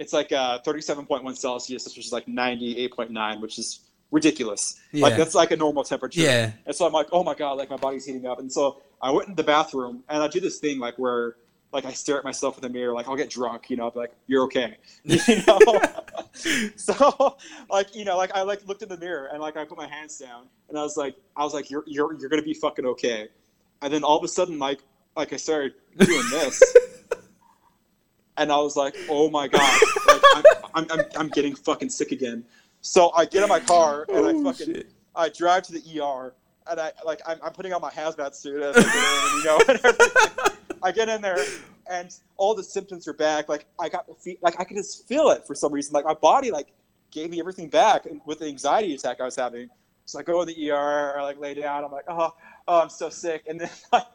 it's like uh, 37.1 Celsius, which is like 98.9, which is ridiculous. Yeah. Like that's like a normal temperature. Yeah. And so I'm like, oh my god, like my body's heating up. And so I went in the bathroom and I do this thing like where like I stare at myself in the mirror, like I'll get drunk, you know, I'll be like, you're okay. You know? so like, you know, like I like looked in the mirror and like I put my hands down and I was like, I was like, you're, you're, you're going to be fucking okay. And then all of a sudden, like, like I started doing this and I was like, oh my God, like, I'm, I'm, I'm, I'm, getting fucking sick again. So I get in my car and I oh, fucking, shit. I drive to the ER and I like, I'm, I'm putting on my hazmat suit as I get in, you know, and. I get in there and all the symptoms are back. Like I got the feet, like I could just feel it for some reason. Like my body like gave me everything back with the anxiety attack I was having. So I go in the ER or like lay down. I'm like, oh, oh, I'm so sick. And then like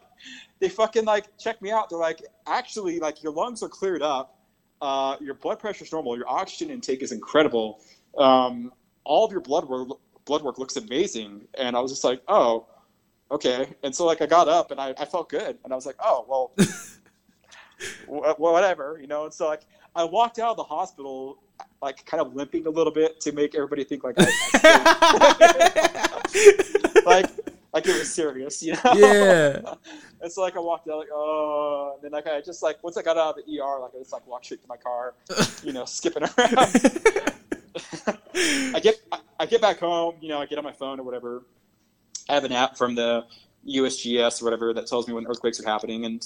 they fucking like check me out. They're like, actually, like your lungs are cleared up. Uh, your blood pressure is normal. Your oxygen intake is incredible. Um, all of your blood work, blood work looks amazing. And I was just like, oh, okay. And so like I got up and I, I felt good and I was like, oh well, whatever, you know. And so like I walked out of the hospital like kind of limping a little bit to make everybody think like I, I like like it was serious, you know. Yeah. and so like I walked out like oh, and then like I just like once I got out of the ER like I just like walked straight to my car, you know, skipping around. I get I get back home, you know, I get on my phone or whatever I have an app from the USGS or whatever that tells me when earthquakes are happening. And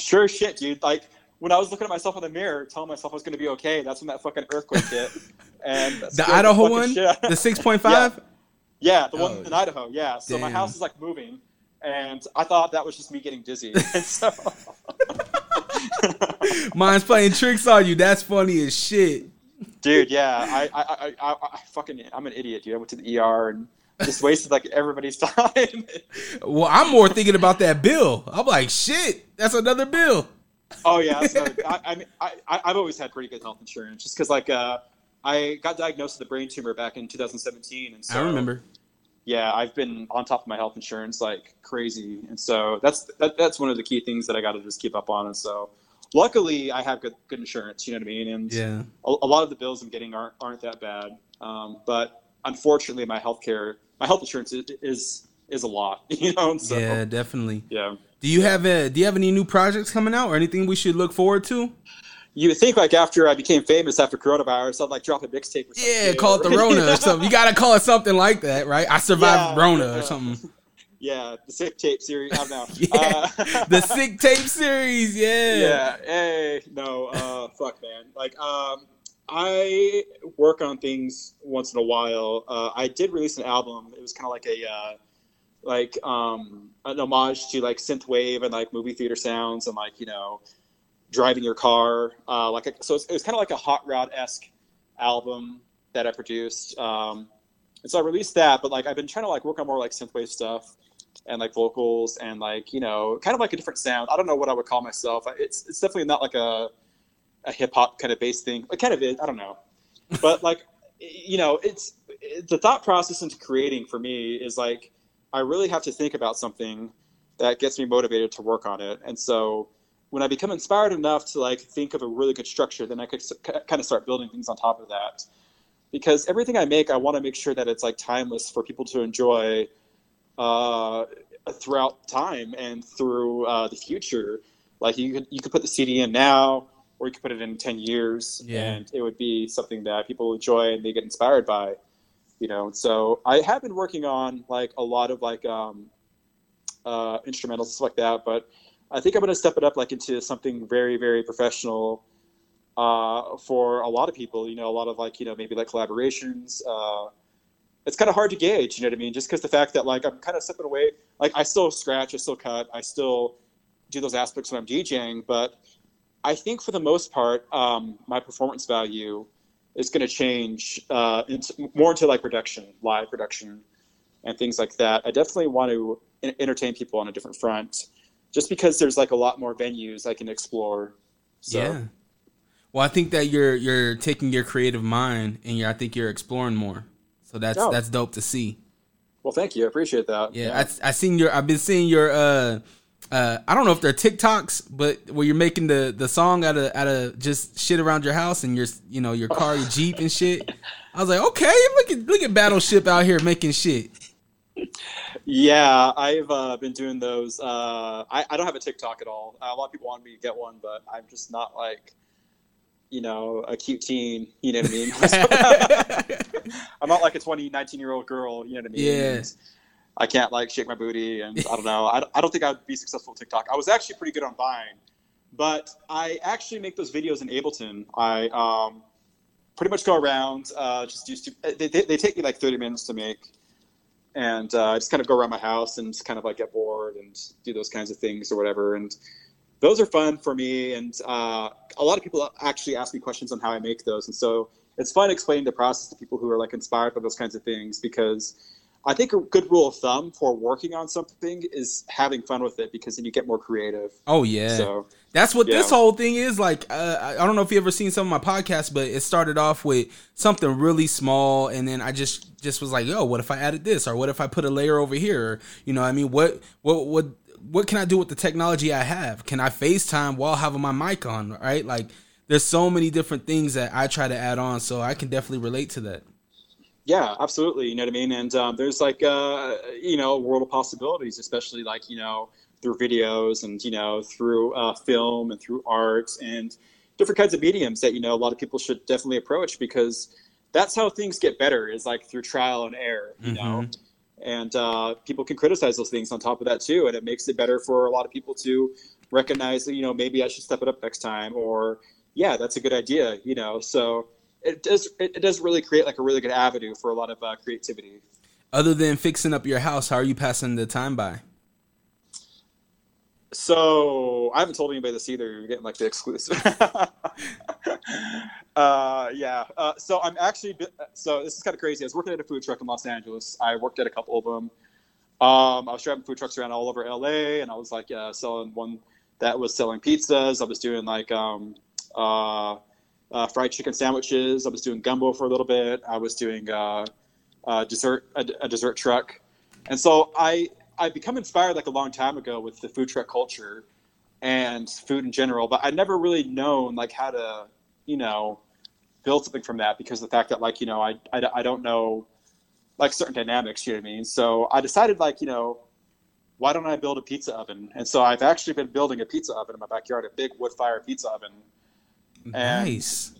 sure as shit, dude. Like when I was looking at myself in the mirror, telling myself I was going to be okay, that's when that fucking earthquake hit. And the Idaho one, the six point five. Yeah, the one oh, in Idaho. Yeah. So damn. my house is like moving, and I thought that was just me getting dizzy. So. Mine's playing tricks on you. That's funny as shit. Dude, yeah, I, I, I, I, I fucking, I'm an idiot, dude. I went to the ER and just wasted like everybody's time. well, I'm more thinking about that bill. I'm like, shit, that's another bill. Oh yeah, another, I, I mean, I, I've always had pretty good health insurance, just because like uh, I got diagnosed with a brain tumor back in 2017, and so I remember. Yeah, I've been on top of my health insurance like crazy, and so that's that, that's one of the key things that I got to just keep up on. And so, luckily, I have good good insurance. You know what I mean? And yeah, a, a lot of the bills I'm getting aren't aren't that bad. Um, but unfortunately, my healthcare my health insurance is is, is a lot, you know. So, yeah, definitely. Yeah. Do you have a Do you have any new projects coming out or anything we should look forward to? You would think like after I became famous after coronavirus, I'd like drop a mixtape. Yeah, call it the Rona or something. You gotta call it something like that, right? I survived yeah, Rona yeah. or something. yeah, the sick tape series. I don't know. Yeah, Uh, the sick tape series. Yeah. yeah. Hey, no. Uh, fuck, man. Like, um, I work on things once in a while. Uh, I did release an album. It was kind of like a, uh, like, um, an homage to like synthwave and like movie theater sounds and like you know, driving your car. Uh, like, a, so it was kind of like a hot rod esque album that I produced. Um, and so I released that, but like I've been trying to like work on more like synthwave stuff and like vocals and like you know kind of like a different sound. I don't know what I would call myself. It's it's definitely not like a a hip hop kind of bass thing. It kind of is. I don't know, but like you know, it's it, the thought process into creating for me is like I really have to think about something that gets me motivated to work on it, and so when I become inspired enough to like think of a really good structure, then I could kind of start building things on top of that. Because everything I make, I want to make sure that it's like timeless for people to enjoy uh, throughout time and through uh, the future. Like you could you could put the CD in now, or you could put it in ten years, Yeah. and it would be something that people enjoy and they get inspired by. You know, so I have been working on like a lot of like um, uh, instrumentals stuff like that, but I think I'm going to step it up like into something very very professional uh, for a lot of people. You know, a lot of like you know maybe like collaborations. Uh, it's kind of hard to gauge, you know what I mean? Just because the fact that like I'm kind of stepping away, like I still scratch, I still cut, I still do those aspects when I'm DJing, but I think for the most part, um, my performance value is going to change uh, into, more into like production, live production, and things like that. I definitely want to en- entertain people on a different front, just because there's like a lot more venues I can explore. So, Yeah. Well, I think that you're you're taking your creative mind and I think you're exploring more. So that's that's dope to see. Well, thank you. I appreciate that. Yeah, I I seen your I've been seeing your uh uh I don't know if they're TikToks, but where you're making the the song out of out of just shit around your house and your you know your car, your Jeep and shit. I was like, okay, look at look at Battleship out here making shit. Yeah, I've uh, been doing those. Uh, I, I don't have a TikTok at all. Uh, a lot of people want me to get one, but I'm just not like, you know, a cute teen. You know what I mean? I'm not like a 20, 19 year old girl. You know what I mean? Yeah. And I can't like shake my booty, and I don't know. I, I don't think I'd be successful with TikTok. I was actually pretty good on Vine, but I actually make those videos in Ableton. I um, pretty much go around, uh, just do. stu- They, they, they take me like 30 minutes to make and uh, I just kind of go around my house and just kind of like get bored and do those kinds of things or whatever. And those are fun for me. And uh, a lot of people actually ask me questions on how I make those, and so it's fun explaining the process to people who are like inspired by those kinds of things because I think a good rule of thumb for working on something is having fun with it because then you get more creative. Oh yeah. So That's what this whole thing is like. Uh, I don't know if you ever seen some of my podcasts, but it started off with something really small, and then I just just was like, "Yo, what if I added this, or what if I put a layer over here?" You know, what I mean, what what what what can I do with the technology I have? Can I FaceTime while having my mic on? Right? Like, there's so many different things that I try to add on, so I can definitely relate to that. Yeah, absolutely. You know what I mean? And um, there's like, uh, you know, a world of possibilities, especially like, you know, through videos and, you know, through uh, film and through art and different kinds of mediums that, you know, a lot of people should definitely approach because that's how things get better is like through trial and error, you know? And uh, people can criticize those things on top of that too. And it makes it better for a lot of people to recognize that, you know, maybe I should step it up next time or, yeah, that's a good idea, you know? So, it does it, does really create like a really good avenue for a lot of uh, creativity. Other than fixing up your house, how are you passing the time by? So I haven't told anybody this either. You're getting like the exclusive. uh, yeah. Uh, so I'm actually so this is kind of crazy. I was working at a food truck in Los Angeles. I worked at a couple of them. Um, I was driving food trucks around all over LA, and I was like uh, selling one that was selling pizzas. I was doing like um, uh, uh, fried chicken sandwiches. I was doing gumbo for a little bit. I was doing uh, uh, dessert a, a dessert truck, and so I I become inspired like a long time ago with the food truck culture and food in general, but I'd never really known like how to you know build something from that because of the fact that like you know I I, I don't know like certain dynamics. You know what I mean? So I decided like you know why don't I build a pizza oven? And so I've actually been building a pizza oven in my backyard, a big wood fire pizza oven. And nice.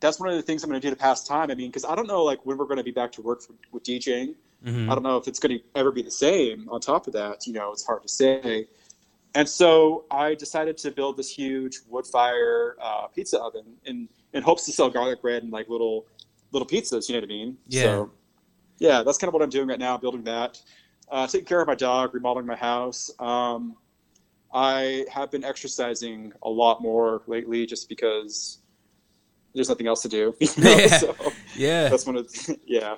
that's one of the things I'm going to do to pass time. I mean, because I don't know like when we're going to be back to work for, with DJing. Mhm. I don't know if it's going to ever be the same. On top of that, you know, it's hard to say. And so I decided to build this huge wood fire uh, pizza oven in in hopes to sell garlic bread and like little little pizzas. You know what I mean? Yeah. So, yeah, that's kind of what I'm doing right now, building that, uh, taking care of my dog, remodeling my house. Um, I have been exercising a lot more lately, just because there's nothing else to do. You know? Yeah. So Yeah. that's when it's yeah.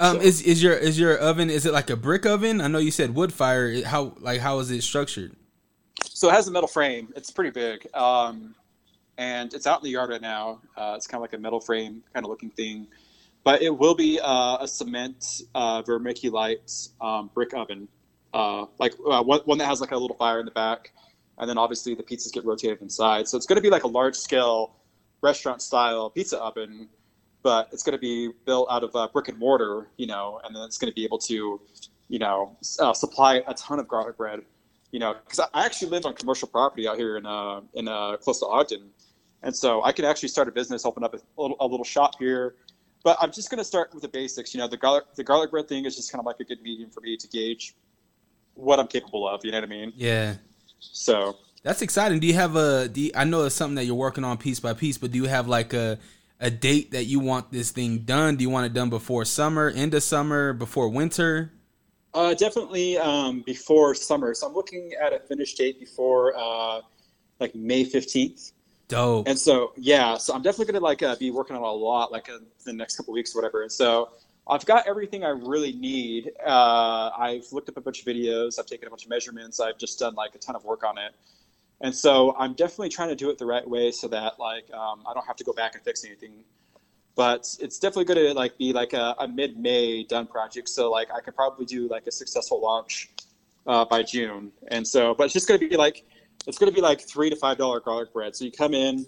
Um, so- is is your is your oven? Is it like a brick oven? I know you said wood fire. How like how is it structured? So it has a metal frame. It's pretty big, um, and it's out in the yard right now. Uh, it's kind of like a metal frame kind of looking thing, but it will be uh, a cement uh, vermiculite um, brick oven, uh, like uh, one, one that has like a little fire in the back, and then obviously the pizzas get rotated inside. So it's going to be like a large scale restaurant style pizza oven, but it's going to be built out of uh, brick and mortar, you know, and then it's going to be able to, you know, uh, supply a ton of garlic bread you know, because I actually live on commercial property out here in uh, in uh, close to Ogden, and so I could actually start a business, open up a little, a little shop here. But I'm just going to start with the basics. You know, the garlic the garlic bread thing is just kind of like a good medium for me to gauge what I'm capable of. You know what I mean? Yeah. So That's exciting. Do you have a? Do you, I know it's something that you're working on piece by piece, but do you have like a a date that you want this thing done? Do you want it done before summer, end of summer, before winter? uh, definitely um, before summer. So I'm looking at a finish date before uh, like May 15th. Dope. And so, yeah, so I'm definitely going to like uh, be working on a lot, like uh, the next couple weeks or whatever. And so I've got everything I really need. Uh, I've looked up a bunch of videos. I've taken a bunch of measurements. I've just done like a ton of work on it. And so I'm definitely trying to do it the right way so that like um, I don't have to go back and fix anything. But it's definitely going to like be like a, a mid-May done project. So like I could probably do like a successful launch uh, by June. And so, but it's just going to be like it's going to be like three to five dollar garlic bread. So you come in,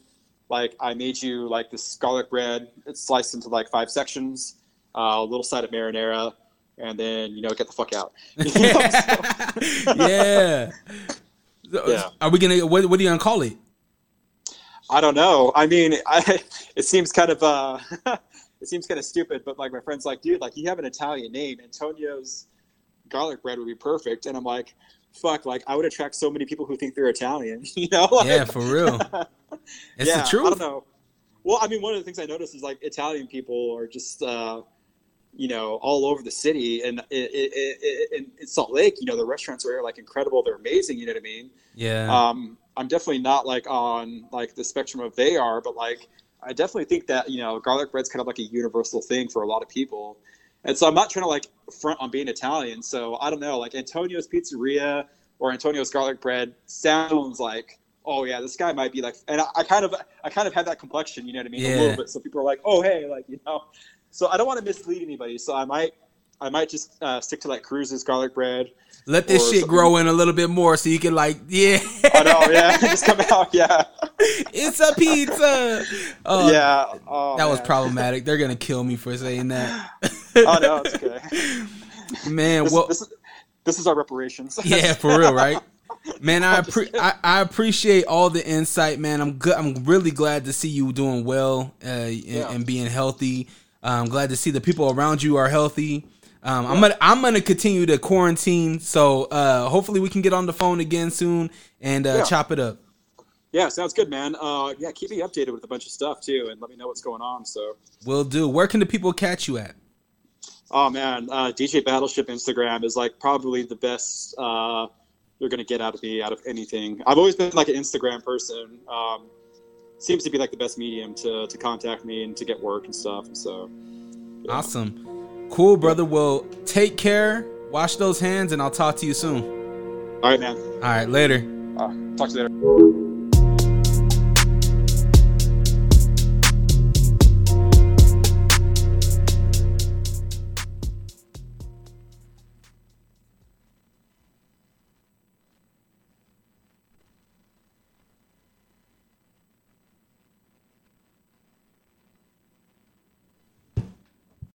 like I made you like this garlic bread. It's sliced into like five sections, uh, a little side of marinara, and then you know get the fuck out. Yeah. Yeah. Are we gonna? What, what are you gonna call it? I don't know. I mean, I, it seems kind of uh, it seems kind of stupid, but like my friend's like, dude, like you have an Italian name, Antonio's garlic bread would be perfect, and I'm like, fuck, like I would attract so many people who think they're Italian, you know? Like, Yeah, for real. It's yeah, the truth. I don't know. Well, I mean, one of the things I noticed is like Italian people are just, uh, you know, all over the city, and i i i in, in Salt Lake, you know, the restaurants are like incredible. They're amazing. You know what I mean? Yeah. Um, I'm definitely not like on like the spectrum of they are, but like I definitely think that you know garlic bread's kind of like a universal thing for a lot of people. And so I'm not trying to like front on being Italian. So I don't know, like Antonio's Pizzeria or Antonio's Garlic Bread sounds like, oh yeah, this guy might be like, and I, I kind of, I kind of had that complexion, you know what I mean, a little bit. So people are like, oh hey, like you know, so I don't want to mislead anybody. So I might, I might just uh, stick to like Cruz's Garlic Bread. Let this shit something. grow in a little bit more so you can like, yeah. I know, yeah, just come out, yeah, it's a pizza. Oh, yeah. Oh, That was problematic. They're gonna kill me for saying that. oh no, it's okay. Man, This, well, this, is, this is our reparations. yeah, for real, right? Man, I, appre- I I appreciate all the insight, man. I'm good. I'm really glad to see you doing well uh, and, and being healthy. Uh, I'm glad to see the people around you are healthy. Um, I'm gonna I'm gonna continue to quarantine, so uh, hopefully we can get on the phone again soon and uh, Yeah. chop it up. Yeah, sounds good, man. Uh, yeah, keep me updated with a bunch of stuff too, and let me know what's going on. So, we'll do. Where can the people catch you at? oh man, uh, DJ Battleship Instagram is like probably the best you're gonna get out of me out of anything. I've always been like an Instagram person. Um, seems to be like the best medium to to contact me and to get work and stuff. So, yeah. Awesome, cool, brother. Well, take care. Wash those hands, and I'll talk to you soon. All right, man. All right, later. Uh, talk to you later.